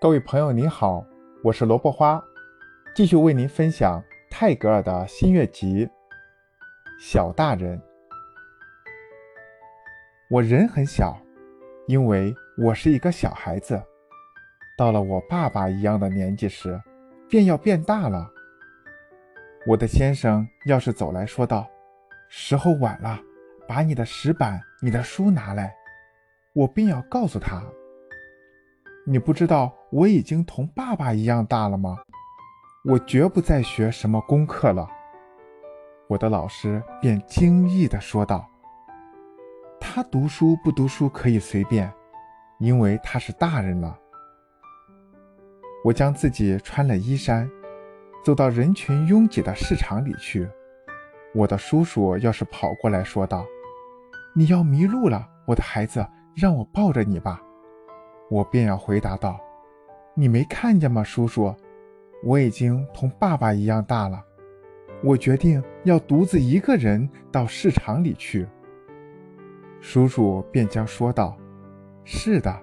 各位朋友，您好，我是萝卜花，继续为您分享泰戈尔的新月集《小大人》。我人很小，因为我是一个小孩子。到了我爸爸一样的年纪时，便要变大了。我的先生要是走来说道：“时候晚了，把你的石板、你的书拿来。”我便要告诉他。你不知道我已经同爸爸一样大了吗？我绝不再学什么功课了。我的老师便惊异地说道：“他读书不读书可以随便，因为他是大人了。”我将自己穿了衣衫，走到人群拥挤的市场里去。我的叔叔要是跑过来说道：“你要迷路了，我的孩子，让我抱着你吧。”我便要回答道：“你没看见吗，叔叔？我已经同爸爸一样大了。我决定要独自一个人到市场里去。”叔叔便将说道：“是的，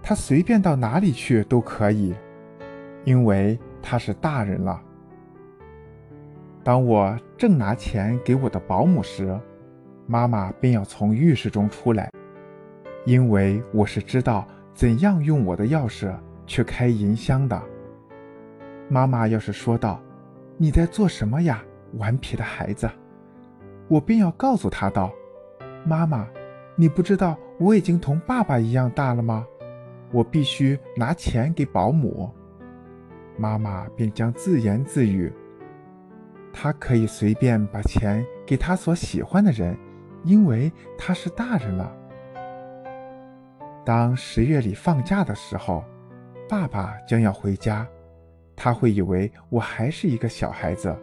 他随便到哪里去都可以，因为他是大人了。”当我正拿钱给我的保姆时，妈妈便要从浴室中出来，因为我是知道。怎样用我的钥匙去开银箱的？妈妈要是说道：“你在做什么呀，顽皮的孩子？”我便要告诉他道：“妈妈，你不知道我已经同爸爸一样大了吗？我必须拿钱给保姆。”妈妈便将自言自语：“他可以随便把钱给他所喜欢的人，因为他是大人了。”当十月里放假的时候，爸爸将要回家，他会以为我还是一个小孩子，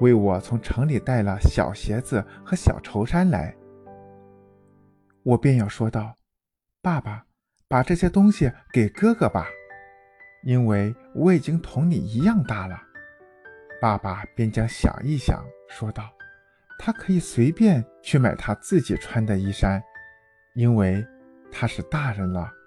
为我从城里带了小鞋子和小绸衫来。我便要说道：“爸爸，把这些东西给哥哥吧，因为我已经同你一样大了。”爸爸便将想一想，说道：“他可以随便去买他自己穿的衣衫，因为。”他是大人了。